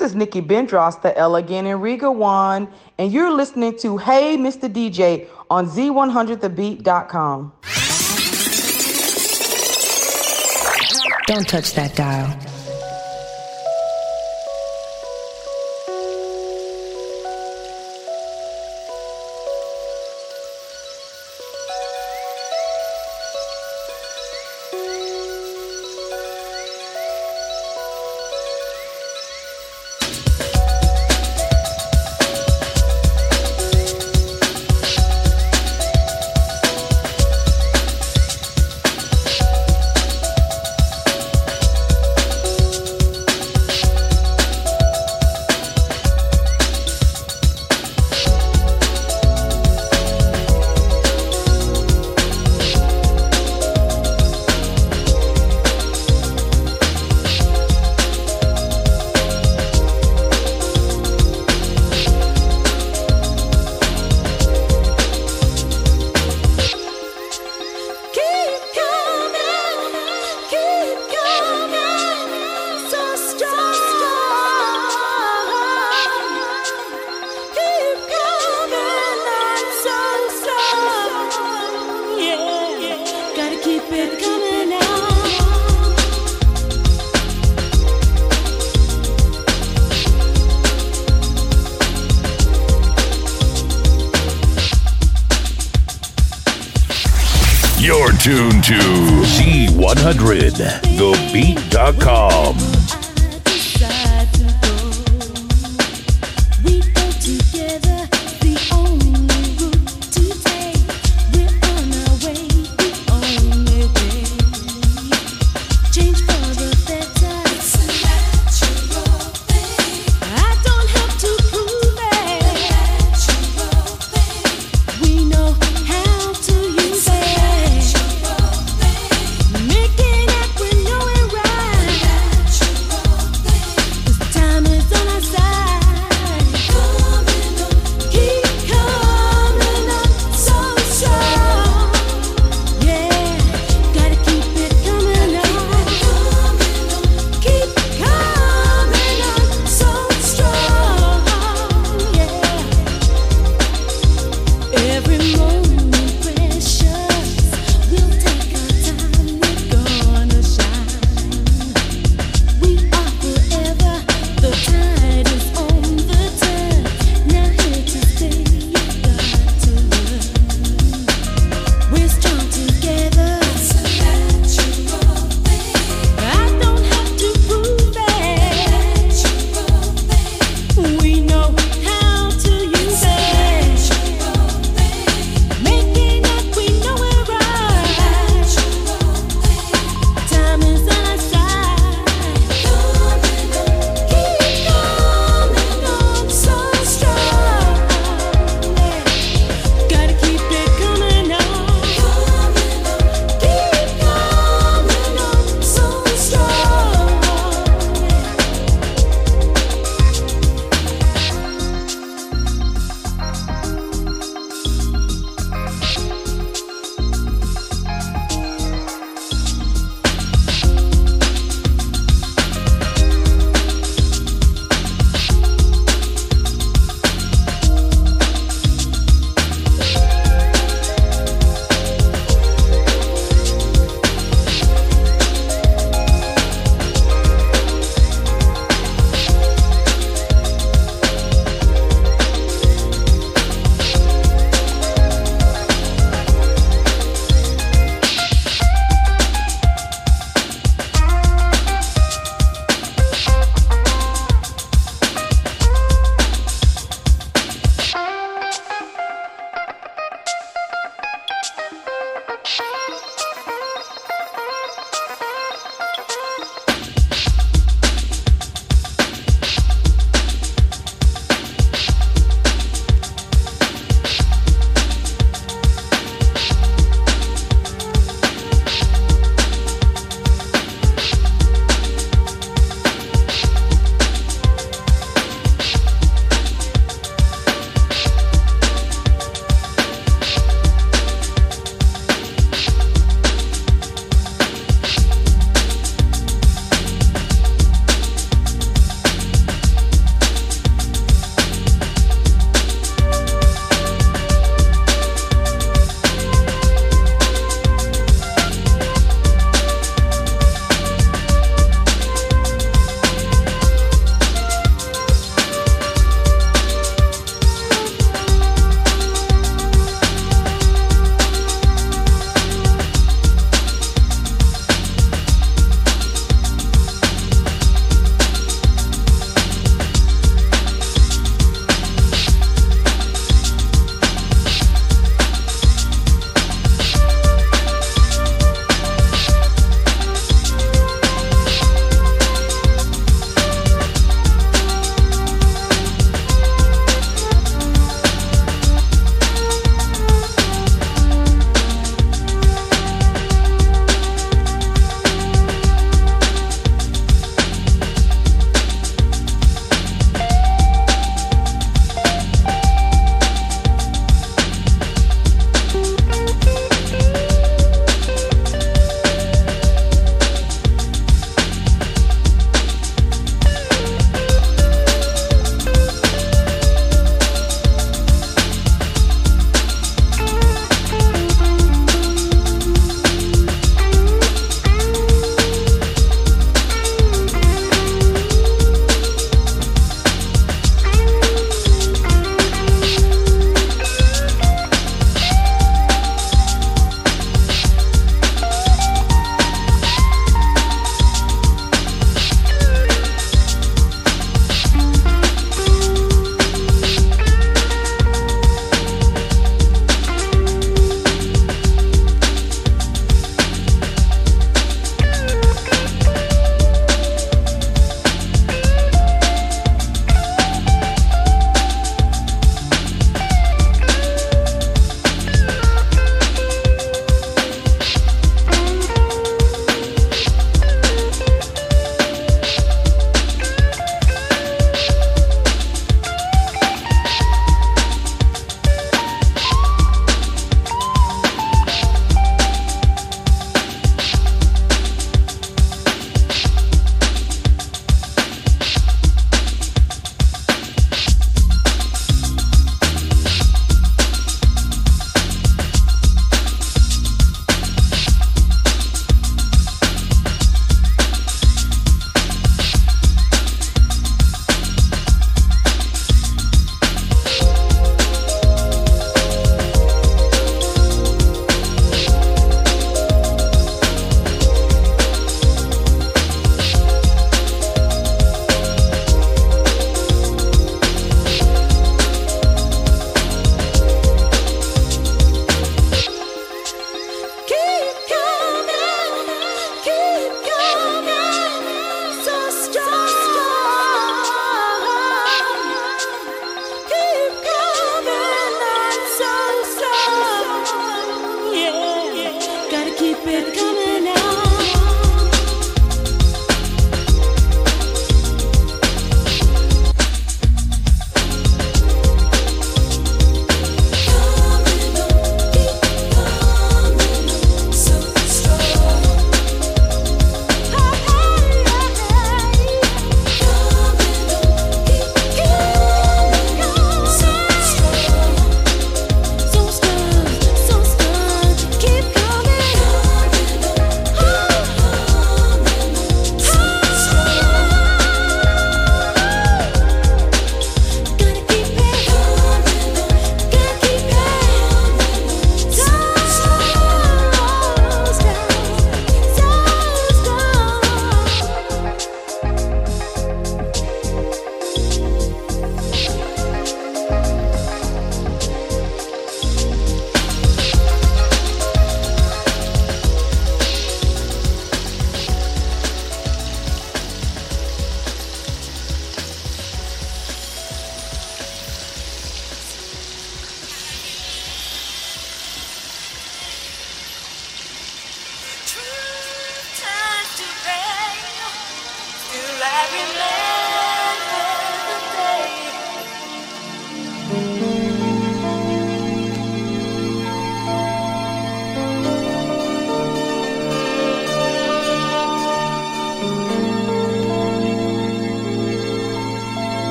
This is Nikki Bendros, the elegant and regal one, and you're listening to Hey Mr. DJ on Z100thebeat.com. Don't touch that dial.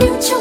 những chỗ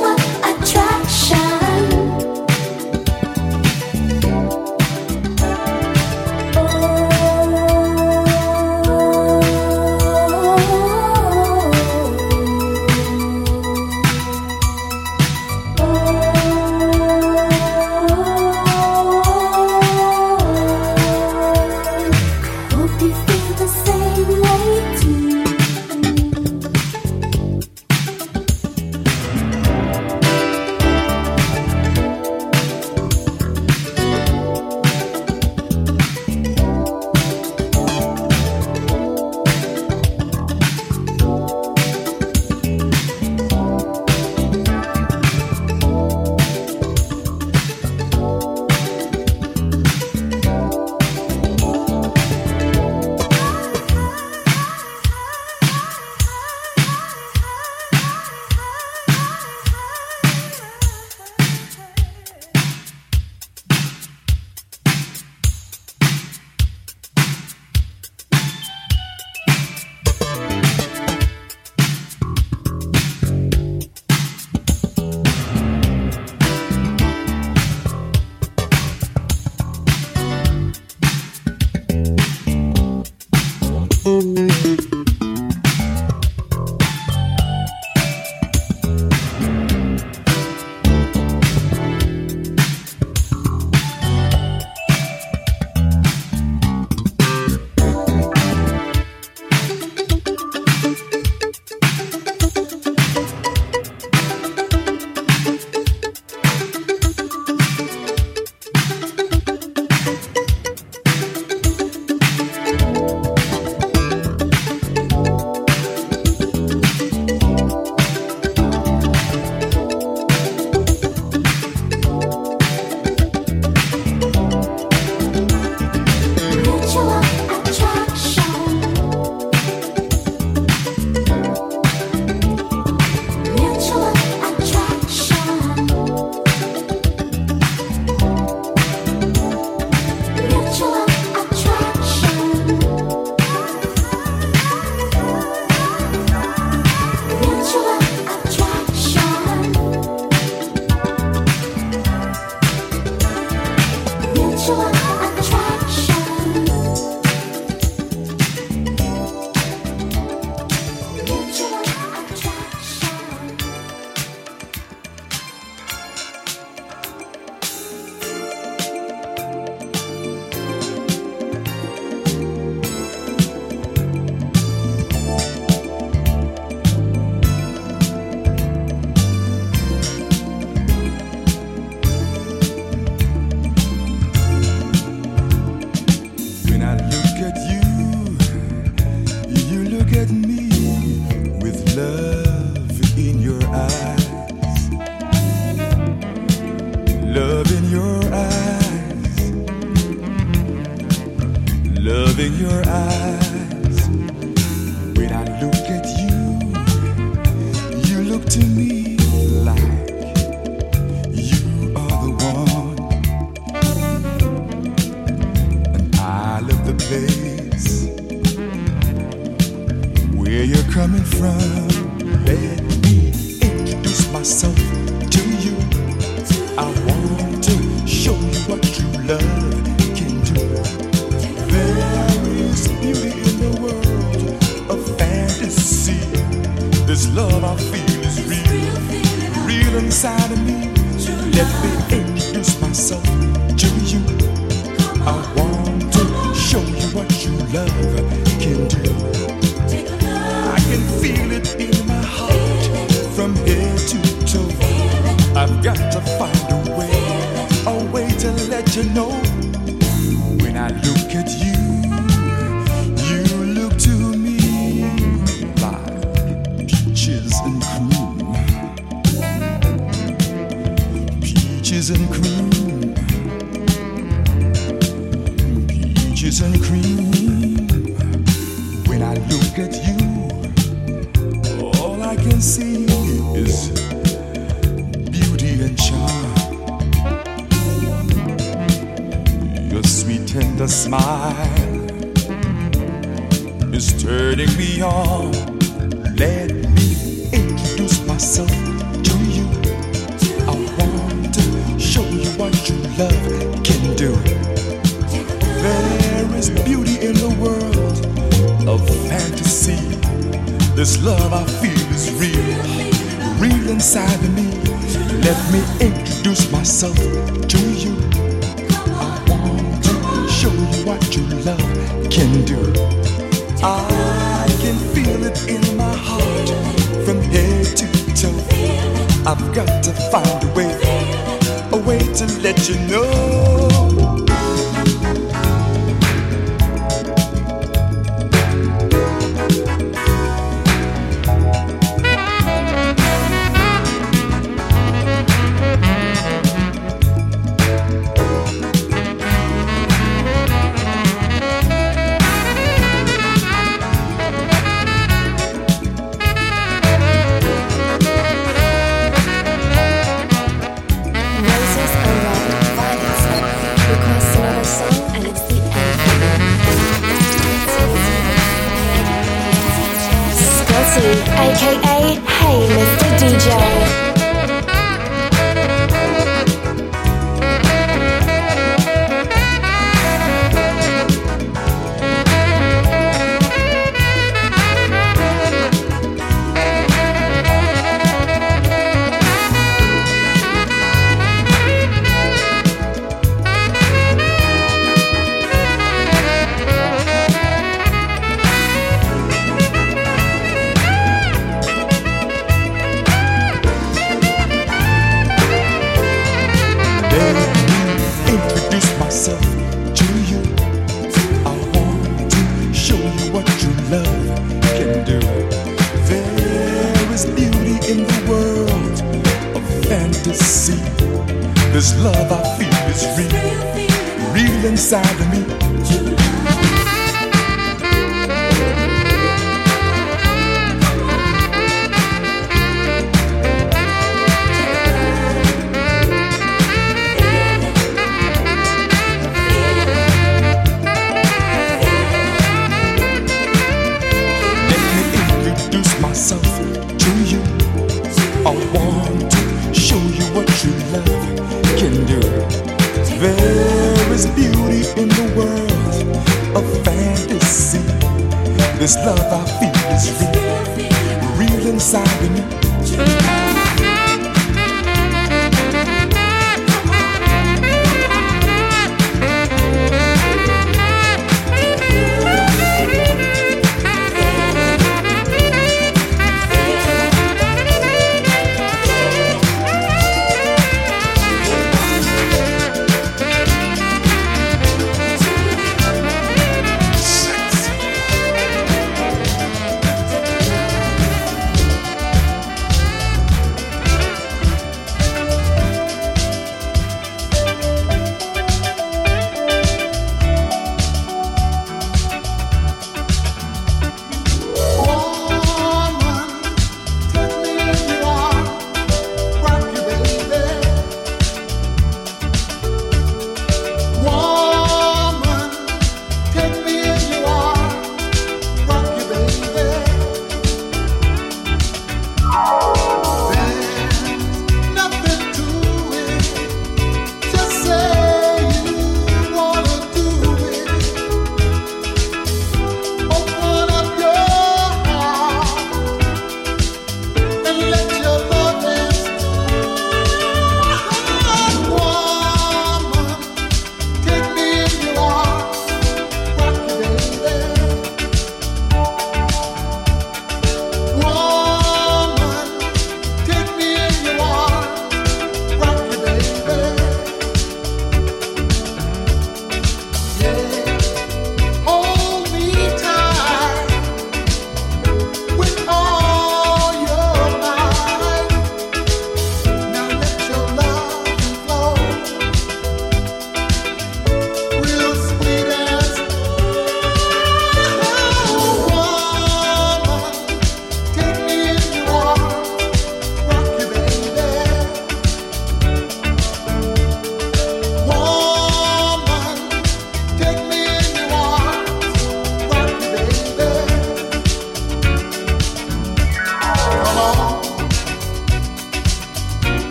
where you're coming from. Let me introduce myself to you. I want to show you what true love can do. There is beauty in the world of fantasy. This love I feel is real, real inside of me. Let me introduce myself to you. I want to show you what true love. got to find a way, a way to let you know when I look at you. myself to you. I want to show you what your love can do. I can feel it in my heart from head to toe. I've got to find a way, a way to let you know.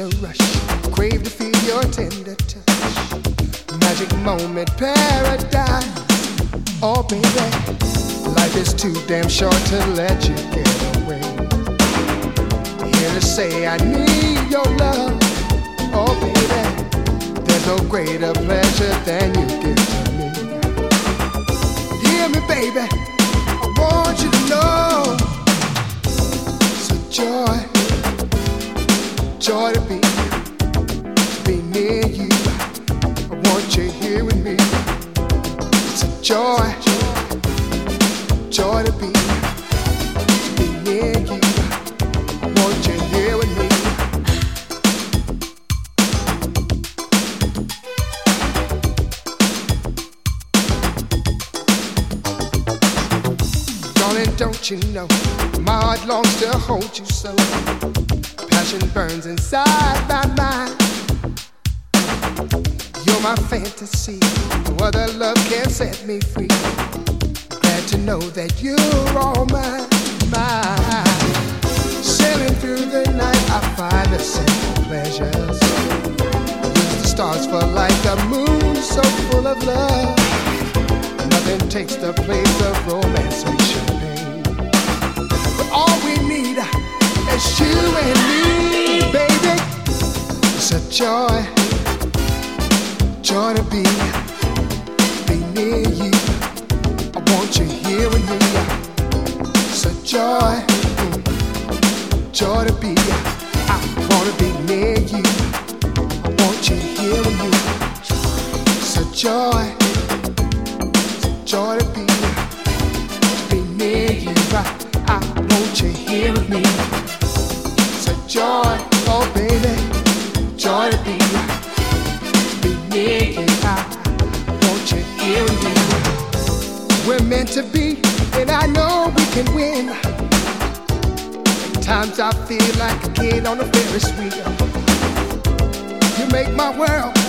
A rush, crave to feel your tender touch. Magic moment, paradise. Oh, baby, life is too damn short to let you get away. Here to say I need your love. Oh, baby, there's no greater pleasure than you give to me. Hear me, baby, I want you to know. It's a joy joy to be, to be near you. I want you here with me. Burns inside my mind. You're my fantasy. No other love can set me free. Glad to know that you're all mine, mine. Sailing through the night, I find the simple pleasures. Use the stars for light, the moon so full of love. Nothing takes the place of romance champagne. But all we need it's you and me, baby. It's a joy, joy to be, be near you. I want you here with me. It's a joy, joy to be. I wanna be near you. I want you here with me. It's a joy, joy to be, I feel like a kid on a Ferris wheel. You make my world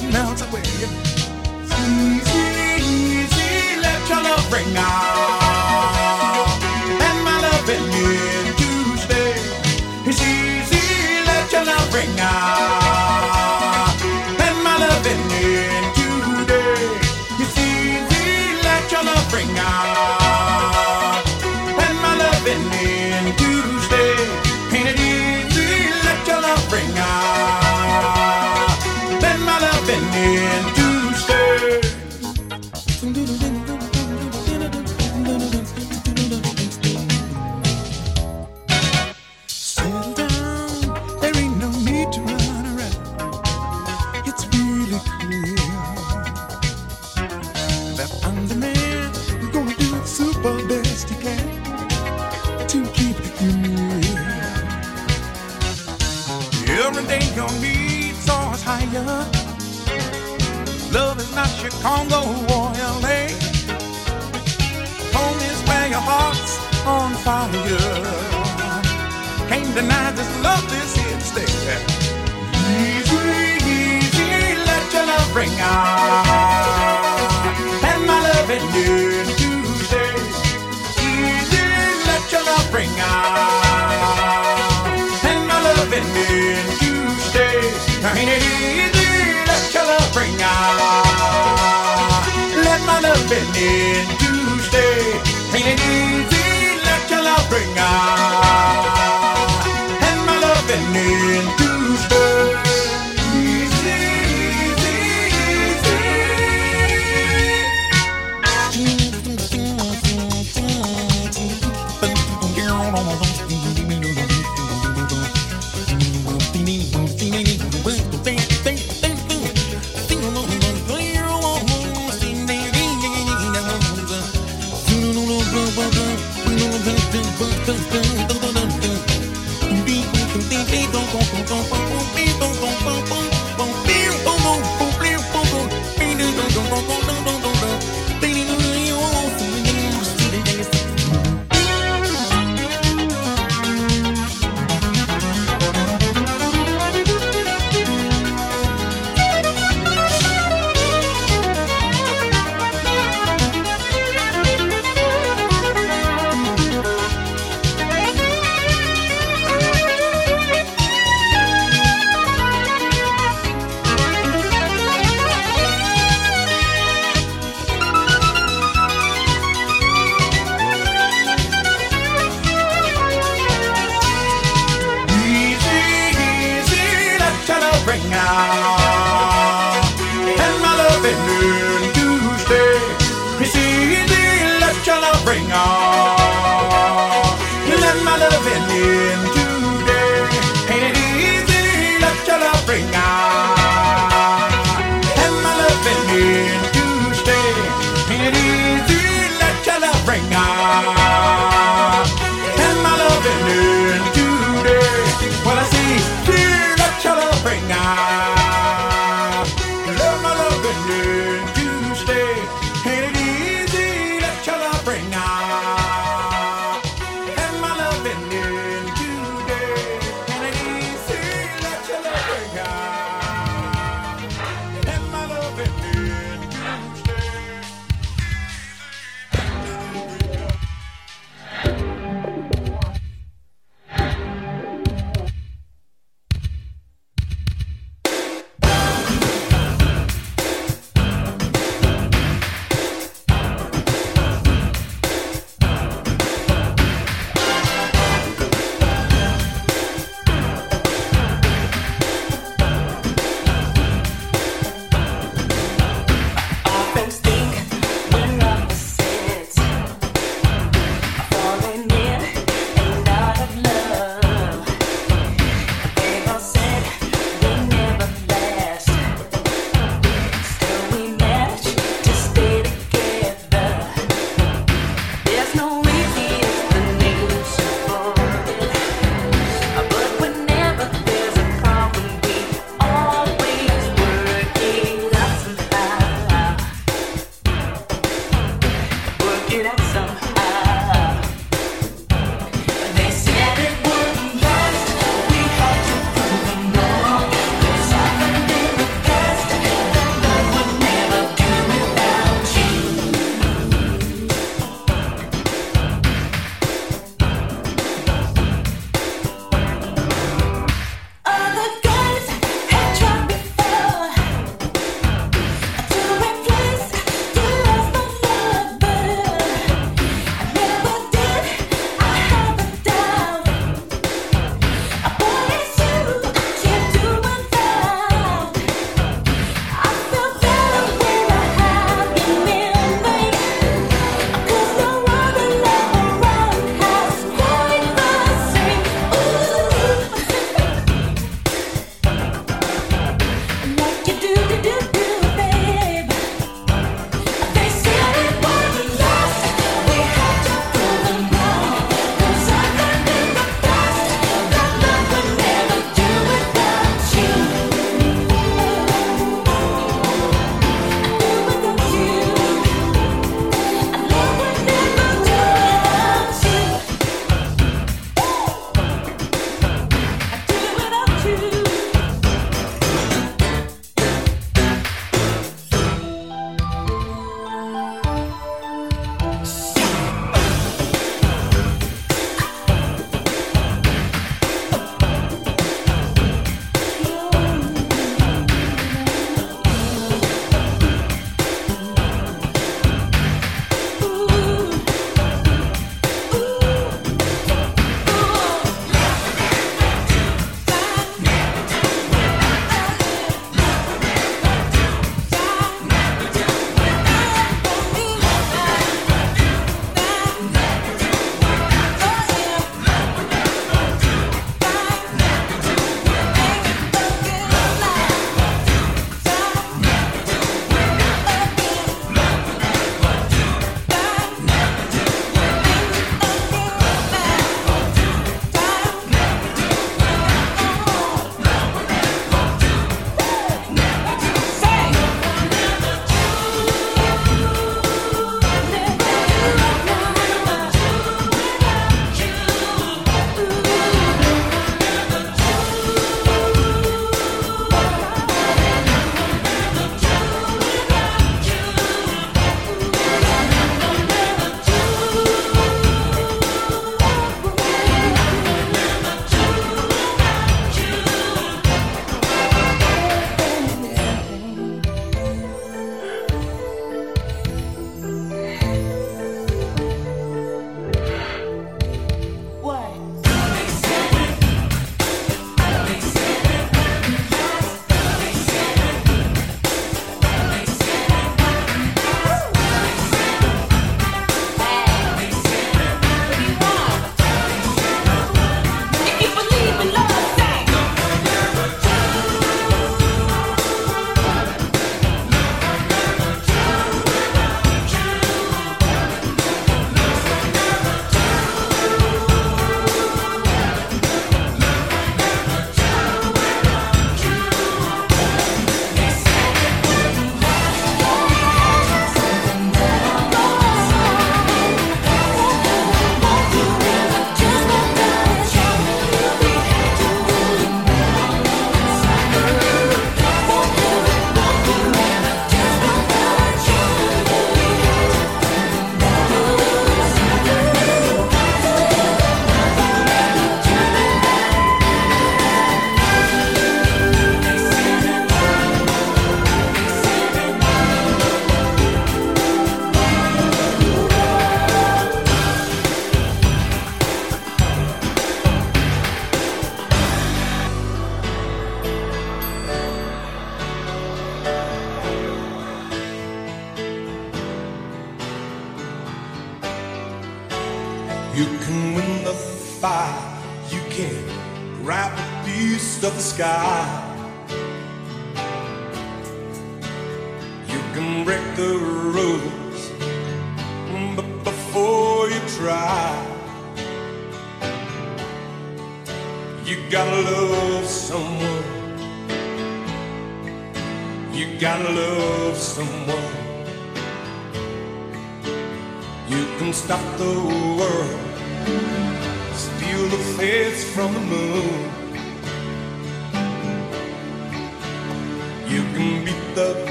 snowbird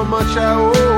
how much I owe.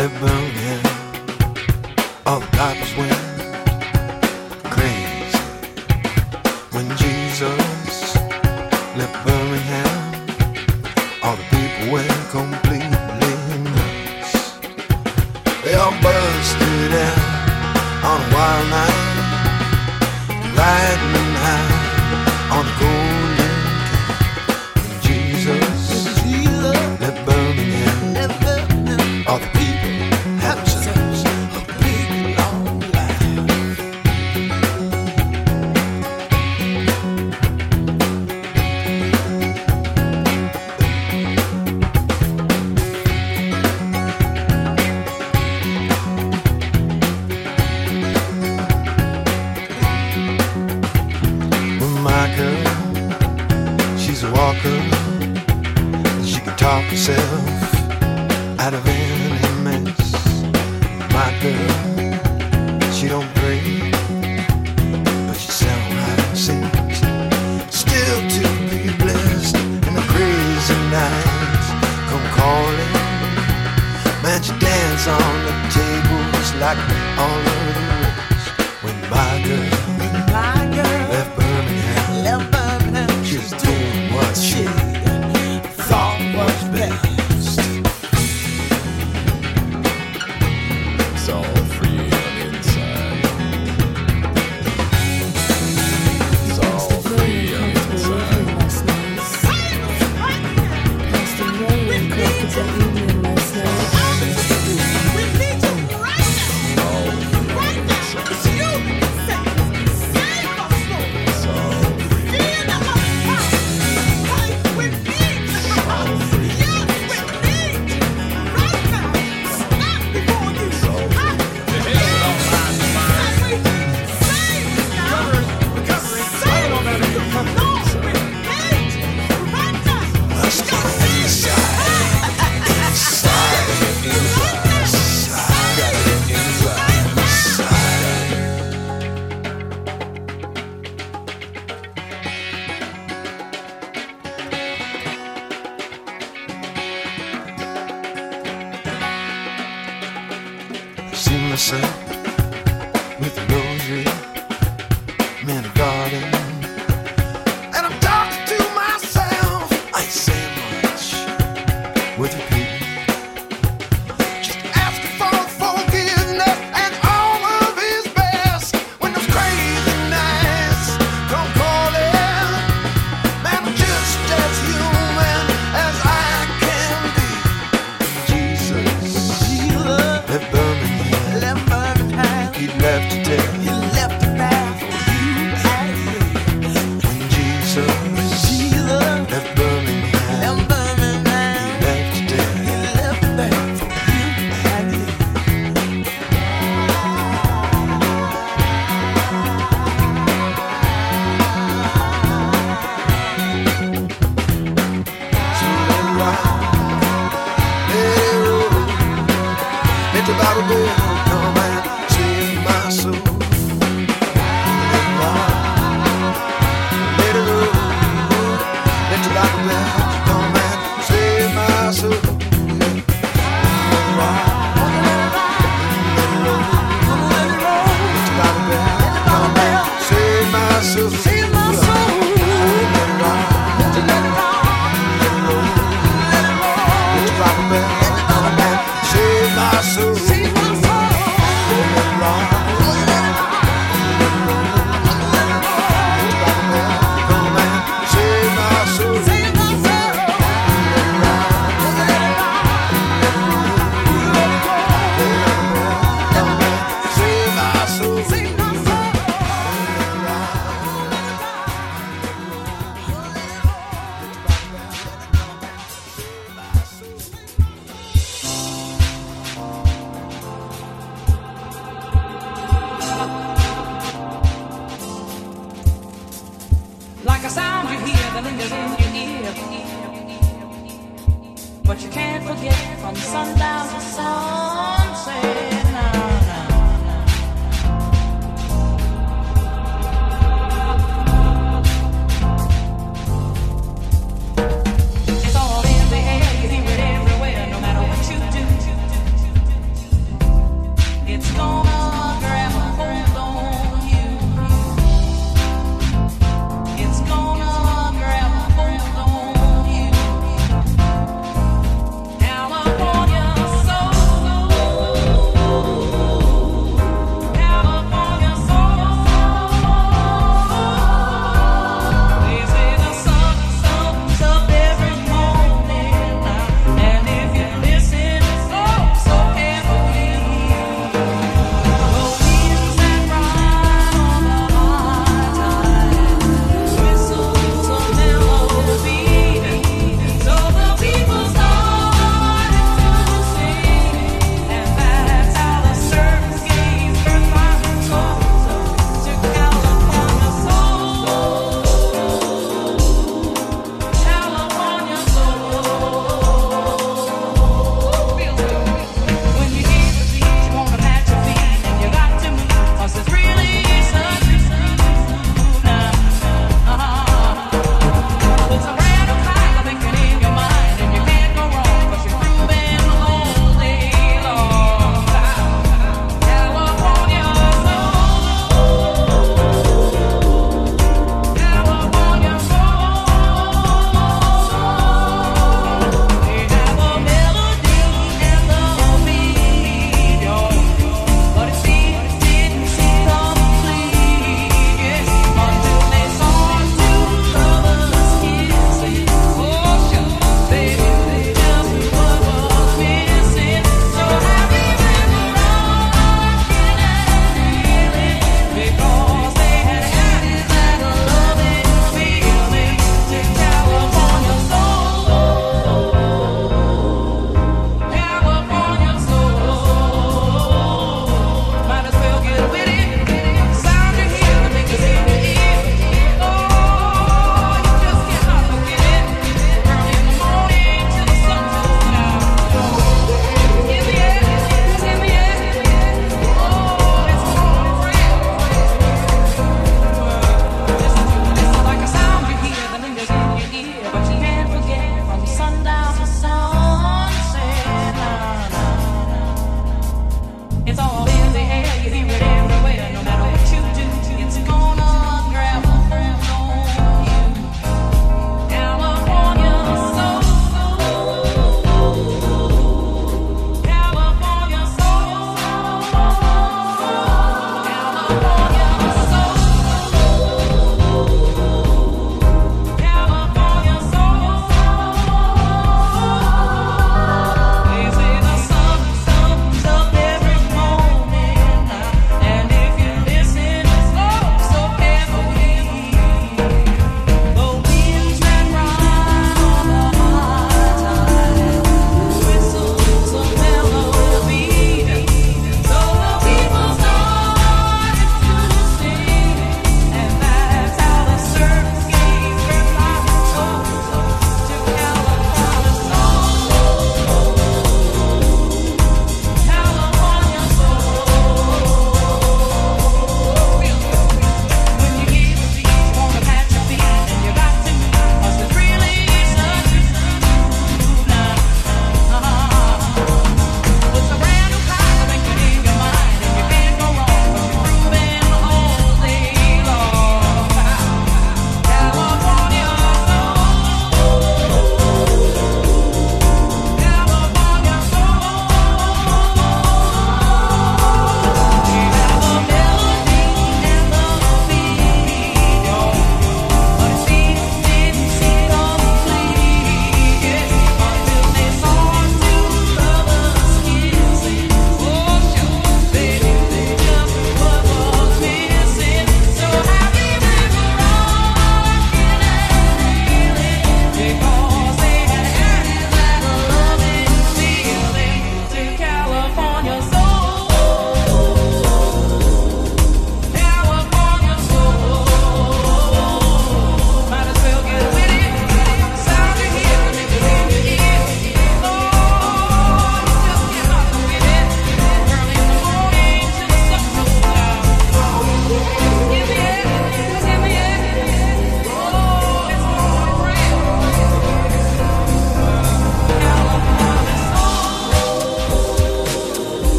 Livonia, all the light was.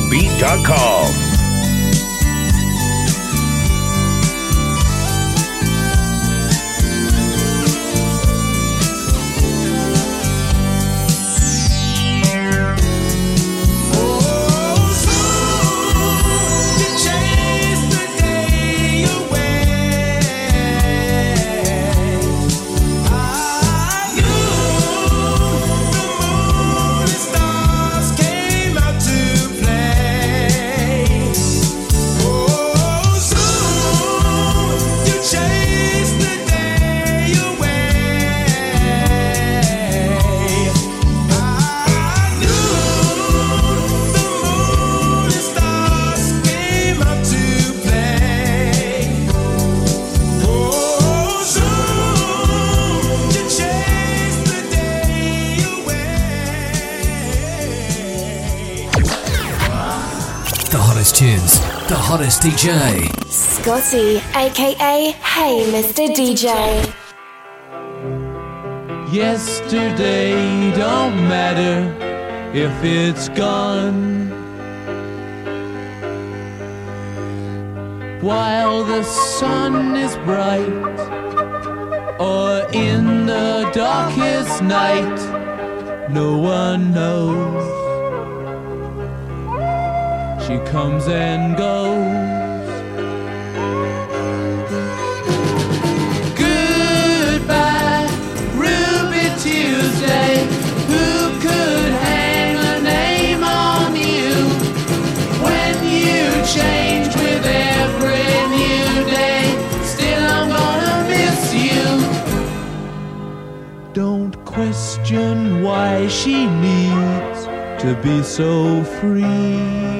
Z100TheBeat.com. DJ. Scotty, aka Hey Mr. DJ. Yesterday don't matter if it's gone. While the sun is bright, or in the darkest night, no one knows. She comes and goes. Goodbye, Ruby Tuesday. Who could hang a name on you when you change with every new day? Still, I'm gonna miss you. Don't question why she needs to be so free.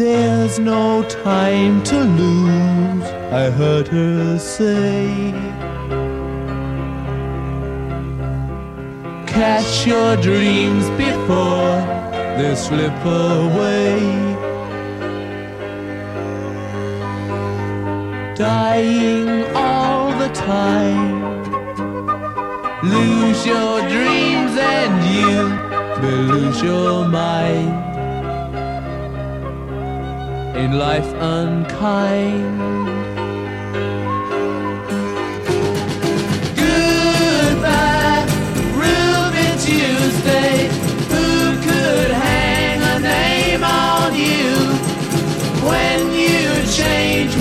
There's no time to lose, I heard her say. Catch your dreams before they slip away. Dying all the time. Lose your dreams and you may lose your mind. In life unkind. Goodbye, Ruby Tuesday. Who could hang a name on you when you change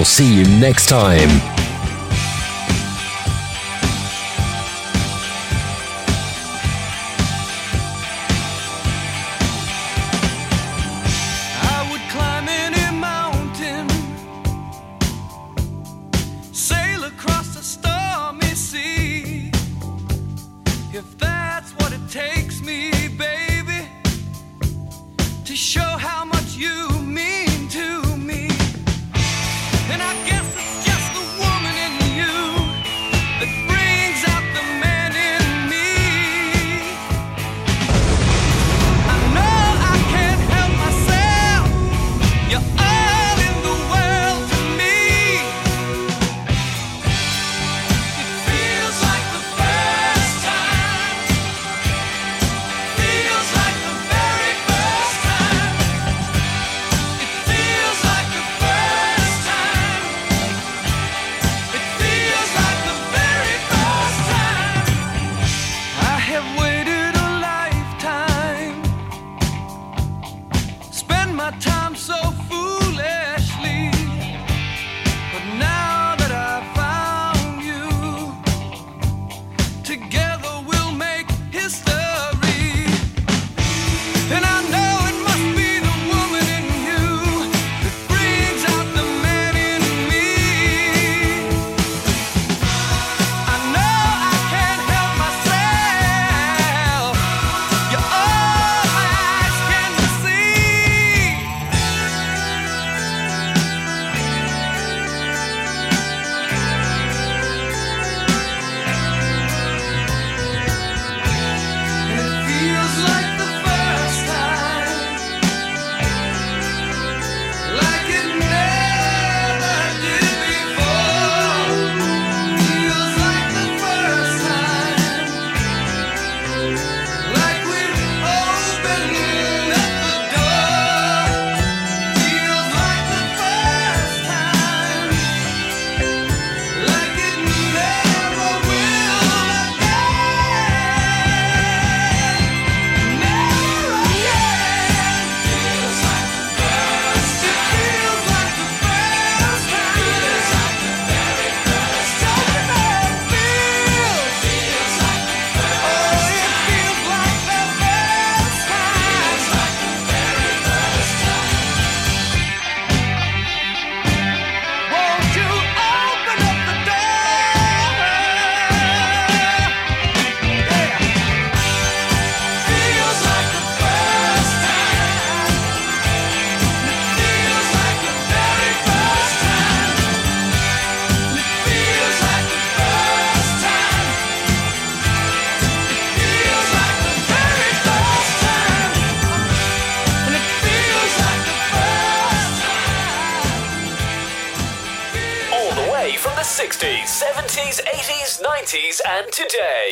will see you next time.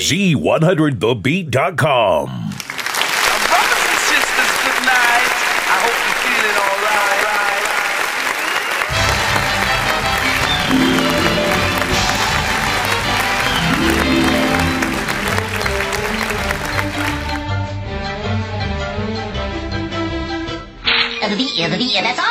G100thebeat.com. Now, brothers and sisters, good night. I hope you're feeling all right. The beat, yeah, the beat, yeah, that's all.